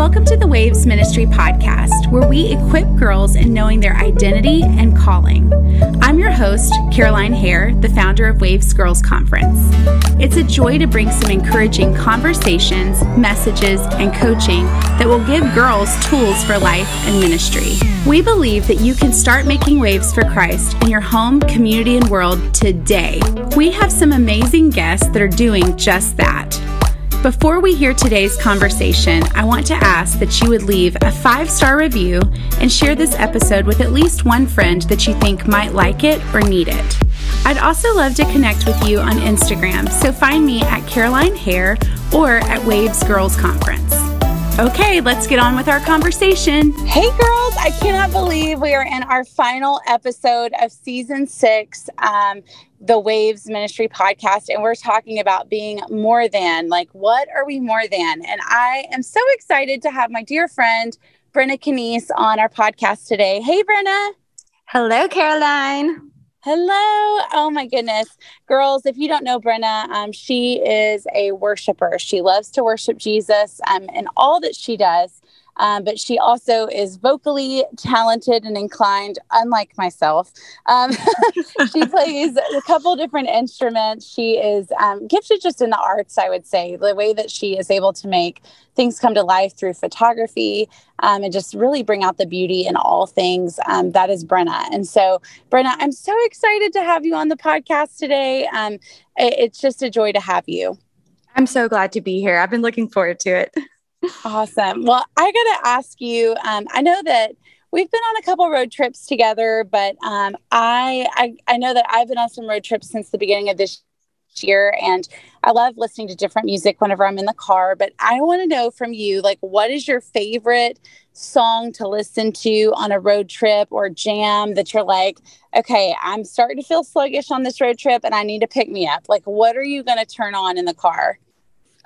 Welcome to the Waves Ministry podcast, where we equip girls in knowing their identity and calling. I'm your host, Caroline Hare, the founder of Waves Girls Conference. It's a joy to bring some encouraging conversations, messages, and coaching that will give girls tools for life and ministry. We believe that you can start making waves for Christ in your home, community, and world today. We have some amazing guests that are doing just that. Before we hear today's conversation, I want to ask that you would leave a five star review and share this episode with at least one friend that you think might like it or need it. I'd also love to connect with you on Instagram, so find me at Caroline Hare or at Waves Girls Conference. Okay, let's get on with our conversation. Hey, girls, I cannot believe we are in our final episode of season six, um, the Waves Ministry podcast, and we're talking about being more than. Like, what are we more than? And I am so excited to have my dear friend, Brenna Canese, on our podcast today. Hey, Brenna. Hello, Caroline. Hello. Oh my goodness. Girls, if you don't know Brenna, um, she is a worshiper. She loves to worship Jesus um, and all that she does. Um, but she also is vocally talented and inclined, unlike myself. Um, she plays a couple different instruments. She is um, gifted just in the arts, I would say, the way that she is able to make things come to life through photography um, and just really bring out the beauty in all things. Um, that is Brenna. And so, Brenna, I'm so excited to have you on the podcast today. Um, it, it's just a joy to have you. I'm so glad to be here. I've been looking forward to it. awesome. Well, I got to ask you um, I know that we've been on a couple road trips together, but um, I, I, I know that I've been on some road trips since the beginning of this year and I love listening to different music whenever I'm in the car, but I want to know from you like what is your favorite song to listen to on a road trip or jam that you're like, okay, I'm starting to feel sluggish on this road trip and I need to pick me up. Like what are you going to turn on in the car?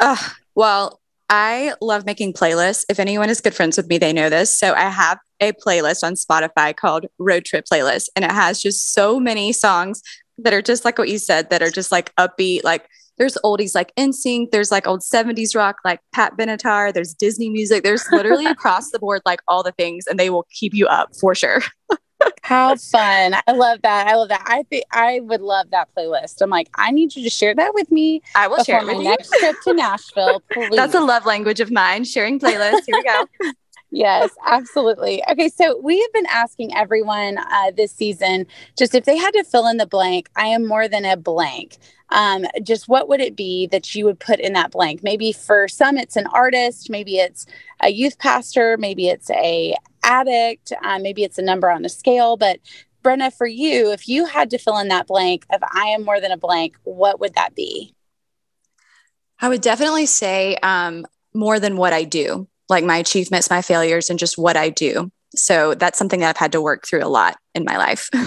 Uh, well, I love making playlists. If anyone is good friends with me, they know this. So I have a playlist on Spotify called Road Trip Playlist, and it has just so many songs that are just like what you said, that are just like upbeat. Like there's oldies like NSYNC, there's like old 70s rock like Pat Benatar, there's Disney music, there's literally across the board like all the things, and they will keep you up for sure. How fun. I love that. I love that. I think I would love that playlist. I'm like, I need you to share that with me. I will share my next trip to Nashville. Please. That's a love language of mine, sharing playlists. Here we go. yes, absolutely. Okay, so we have been asking everyone uh, this season just if they had to fill in the blank, I am more than a blank. Um, just what would it be that you would put in that blank? Maybe for some, it's an artist, maybe it's a youth pastor, maybe it's a addict, uh, maybe it's a number on a scale. But Brenna, for you, if you had to fill in that blank of I am more than a blank, what would that be? I would definitely say um, more than what I do like my achievements, my failures, and just what I do. So that's something that I've had to work through a lot in my life.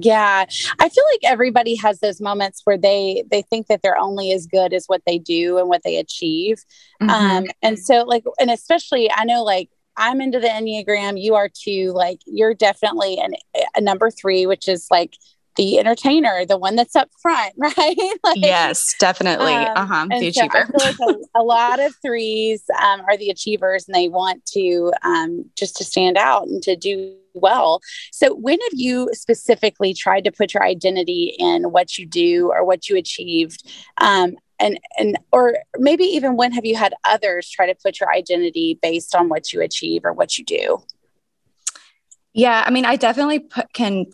yeah i feel like everybody has those moments where they they think that they're only as good as what they do and what they achieve mm-hmm. um and so like and especially i know like i'm into the enneagram you are too like you're definitely an, a number three which is like the entertainer, the one that's up front, right? like, yes, definitely. Um, uh huh. The so achiever. Like a, a lot of threes um, are the achievers, and they want to um, just to stand out and to do well. So, when have you specifically tried to put your identity in what you do or what you achieved? And and or maybe even when have you had others try to put your identity based on what you achieve or what you do? Yeah, I mean, I definitely put, can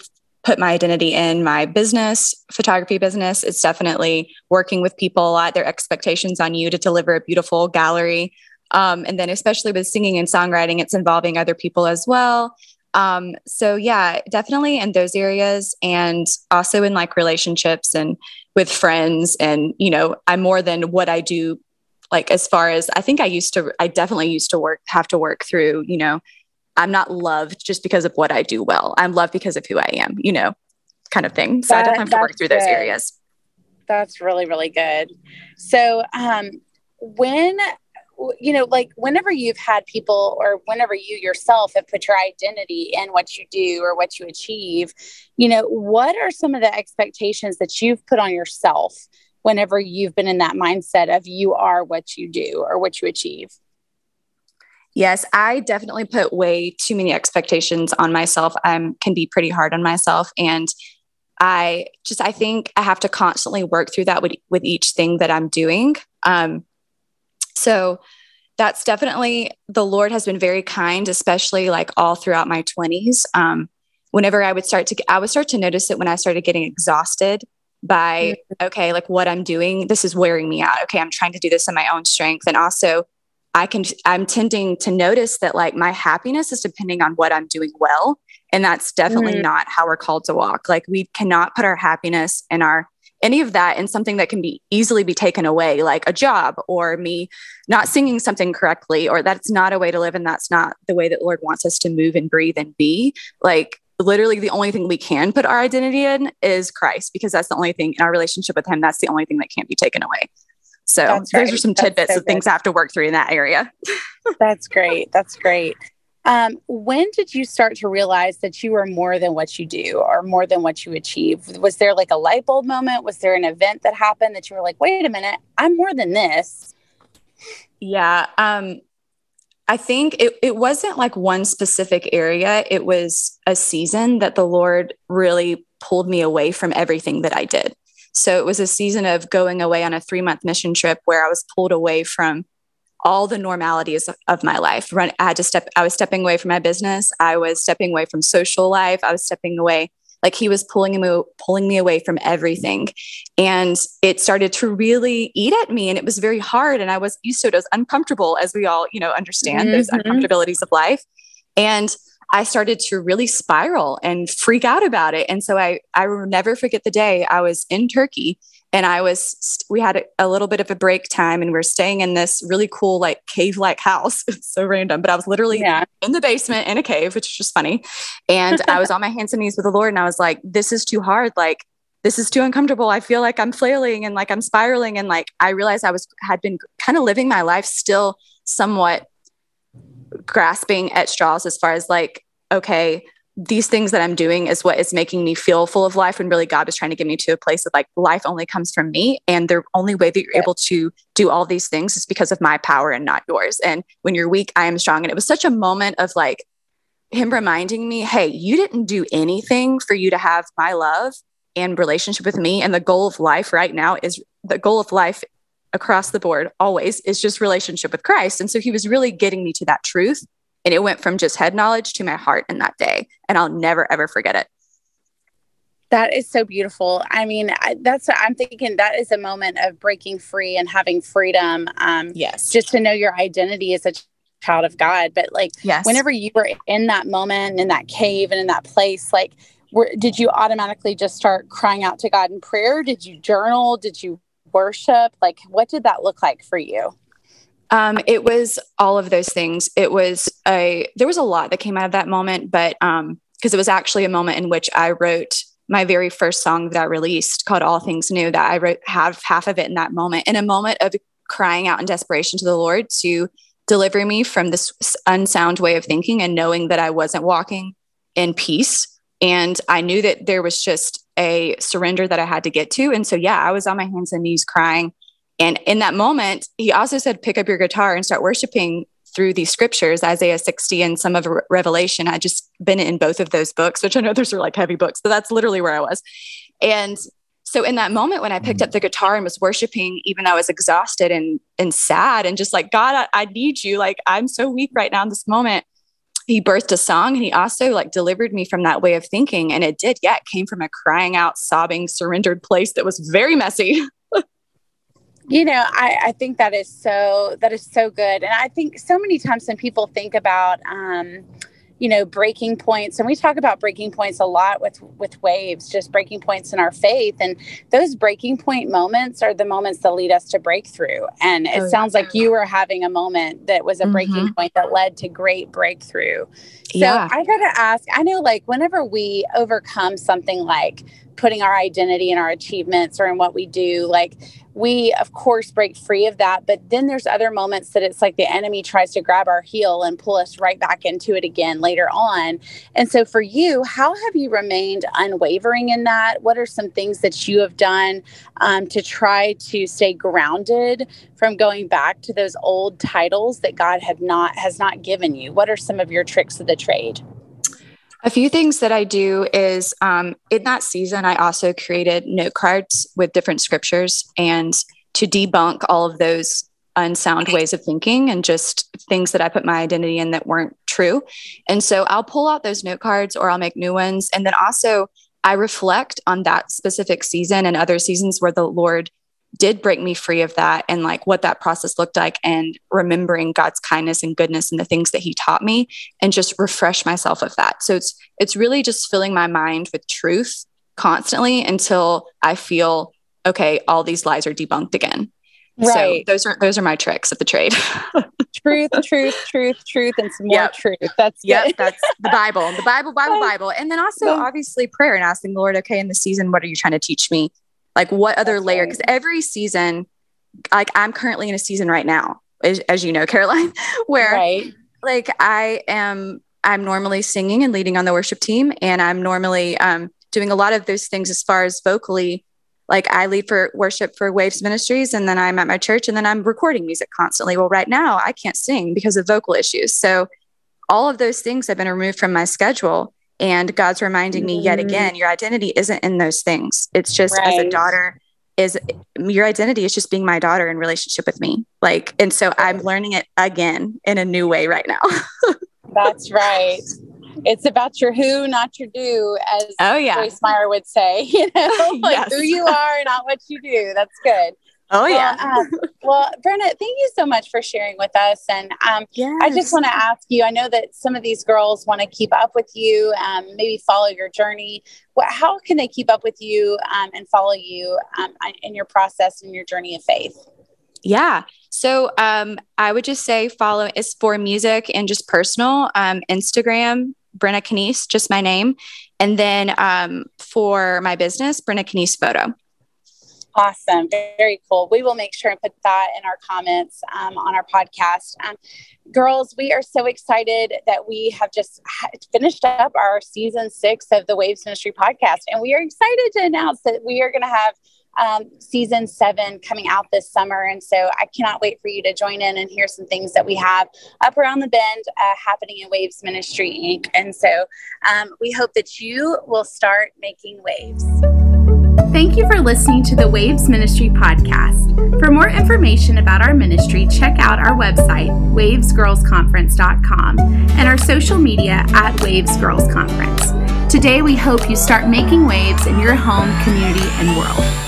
put my identity in my business, photography business. It's definitely working with people a lot, their expectations on you to deliver a beautiful gallery. Um, and then, especially with singing and songwriting, it's involving other people as well. Um, so, yeah, definitely in those areas and also in like relationships and with friends. And, you know, I'm more than what I do. Like, as far as I think I used to, I definitely used to work, have to work through, you know, I'm not loved just because of what I do well. I'm loved because of who I am, you know, kind of thing. So that, I definitely have to work through good. those areas. That's really, really good. So, um, when, you know, like whenever you've had people or whenever you yourself have put your identity in what you do or what you achieve, you know, what are some of the expectations that you've put on yourself whenever you've been in that mindset of you are what you do or what you achieve? Yes, I definitely put way too many expectations on myself. I can be pretty hard on myself and I just I think I have to constantly work through that with with each thing that I'm doing. Um, so that's definitely the Lord has been very kind, especially like all throughout my 20s. Um, whenever I would start to I would start to notice it when I started getting exhausted by mm-hmm. okay, like what I'm doing, this is wearing me out. Okay, I'm trying to do this in my own strength. And also I can, I'm tending to notice that like my happiness is depending on what I'm doing well. And that's definitely mm-hmm. not how we're called to walk. Like we cannot put our happiness and our, any of that in something that can be easily be taken away, like a job or me not singing something correctly, or that's not a way to live. And that's not the way that Lord wants us to move and breathe and be. Like literally the only thing we can put our identity in is Christ because that's the only thing in our relationship with him. That's the only thing that can't be taken away. So That's those right. are some tidbits so of things I have to work through in that area. That's great. That's great. Um, when did you start to realize that you were more than what you do or more than what you achieve? Was there like a light bulb moment? Was there an event that happened that you were like, wait a minute, I'm more than this? Yeah. Um, I think it, it wasn't like one specific area. It was a season that the Lord really pulled me away from everything that I did. So it was a season of going away on a three month mission trip where I was pulled away from all the normalities of my life. Run, I had to step, I was stepping away from my business. I was stepping away from social life. I was stepping away, like he was pulling me, pulling me away from everything. And it started to really eat at me. And it was very hard. And I was used to it. It was uncomfortable, as we all, you know, understand mm-hmm. those uncomfortabilities of life. And I started to really spiral and freak out about it. And so I, I will never forget the day I was in Turkey and I was, we had a, a little bit of a break time and we are staying in this really cool, like cave like house. It's so random, but I was literally yeah. in the basement in a cave, which is just funny. And I was on my hands and knees with the Lord and I was like, this is too hard. Like, this is too uncomfortable. I feel like I'm flailing and like I'm spiraling. And like I realized I was had been kind of living my life still somewhat grasping at straws as far as like, okay, these things that I'm doing is what is making me feel full of life. And really, God is trying to get me to a place of like, life only comes from me. And the only way that you're able to do all these things is because of my power and not yours. And when you're weak, I am strong. And it was such a moment of like, him reminding me, hey, you didn't do anything for you to have my love and relationship with me. And the goal of life right now is the goal of life across the board always is just relationship with Christ. And so he was really getting me to that truth. And it went from just head knowledge to my heart in that day. And I'll never, ever forget it. That is so beautiful. I mean, that's what I'm thinking that is a moment of breaking free and having freedom. Um, yes. Just to know your identity as a child of God. But like, yes. whenever you were in that moment, in that cave and in that place, like, were, did you automatically just start crying out to God in prayer? Did you journal? Did you worship? Like, what did that look like for you? Um, it was all of those things. It was a there was a lot that came out of that moment, but um, because it was actually a moment in which I wrote my very first song that I released called All Things New that I wrote have half of it in that moment, in a moment of crying out in desperation to the Lord to deliver me from this unsound way of thinking and knowing that I wasn't walking in peace. And I knew that there was just a surrender that I had to get to. And so, yeah, I was on my hands and knees crying. And in that moment, he also said, pick up your guitar and start worshiping through these scriptures, Isaiah 60 and some of Revelation. I just been in both of those books, which I know those are like heavy books, but that's literally where I was. And so in that moment when I picked up the guitar and was worshiping, even though I was exhausted and and sad and just like, God, I, I need you. Like I'm so weak right now in this moment he birthed a song and he also like delivered me from that way of thinking and it did yeah came from a crying out sobbing surrendered place that was very messy. You know I, I think that is so that is so good and i think so many times when people think about um you know breaking points and we talk about breaking points a lot with with waves just breaking points in our faith and those breaking point moments are the moments that lead us to breakthrough and it oh, sounds like you were having a moment that was a breaking mm-hmm. point that led to great breakthrough so yeah. i gotta ask i know like whenever we overcome something like putting our identity in our achievements or in what we do like we of course break free of that but then there's other moments that it's like the enemy tries to grab our heel and pull us right back into it again later on. And so for you how have you remained unwavering in that? What are some things that you have done um, to try to stay grounded from going back to those old titles that god had not has not given you? What are some of your tricks of the trade a few things that I do is um, in that season, I also created note cards with different scriptures and to debunk all of those unsound ways of thinking and just things that I put my identity in that weren't true. And so I'll pull out those note cards or I'll make new ones. And then also I reflect on that specific season and other seasons where the Lord did break me free of that and like what that process looked like and remembering God's kindness and goodness and the things that he taught me and just refresh myself of that. So it's it's really just filling my mind with truth constantly until I feel okay, all these lies are debunked again. Right. So those are those are my tricks of the trade. truth, truth, truth, truth, and some more truth. That's yeah, that's the Bible, the Bible, Bible, Bible, and then also obviously prayer and asking the Lord, okay, in the season, what are you trying to teach me? Like what other That's layer? Because right. every season, like I'm currently in a season right now, as, as you know, Caroline, where right. like I am, I'm normally singing and leading on the worship team, and I'm normally um, doing a lot of those things as far as vocally. Like I lead for worship for Waves Ministries, and then I'm at my church, and then I'm recording music constantly. Well, right now I can't sing because of vocal issues. So all of those things have been removed from my schedule. And God's reminding mm-hmm. me yet mm-hmm. again, your identity isn't in those things. It's just right. as a daughter is your identity is just being my daughter in relationship with me. Like, and so I'm learning it again in a new way right now. That's right. It's about your who, not your do, as oh, yeah. Joyce Meyer would say. You know, like yes. who you are, not what you do. That's good. Oh well, yeah. um, well, Brenna, thank you so much for sharing with us. And um, yes. I just want to ask you. I know that some of these girls want to keep up with you, um, maybe follow your journey. What, how can they keep up with you um, and follow you um, in your process and your journey of faith? Yeah. So um, I would just say follow is for music and just personal Instagram, Brenna Canese, just my name, and then for my business, Brenna Canese Photo. Awesome. Very cool. We will make sure and put that in our comments um, on our podcast. Um, girls, we are so excited that we have just finished up our season six of the Waves Ministry podcast. And we are excited to announce that we are going to have um, season seven coming out this summer. And so I cannot wait for you to join in and hear some things that we have up around the bend uh, happening in Waves Ministry Inc. And so um, we hope that you will start making waves. Thank you for listening to the Waves Ministry podcast. For more information about our ministry, check out our website, wavesgirlsconference.com, and our social media at Waves Girls Conference. Today, we hope you start making waves in your home, community, and world.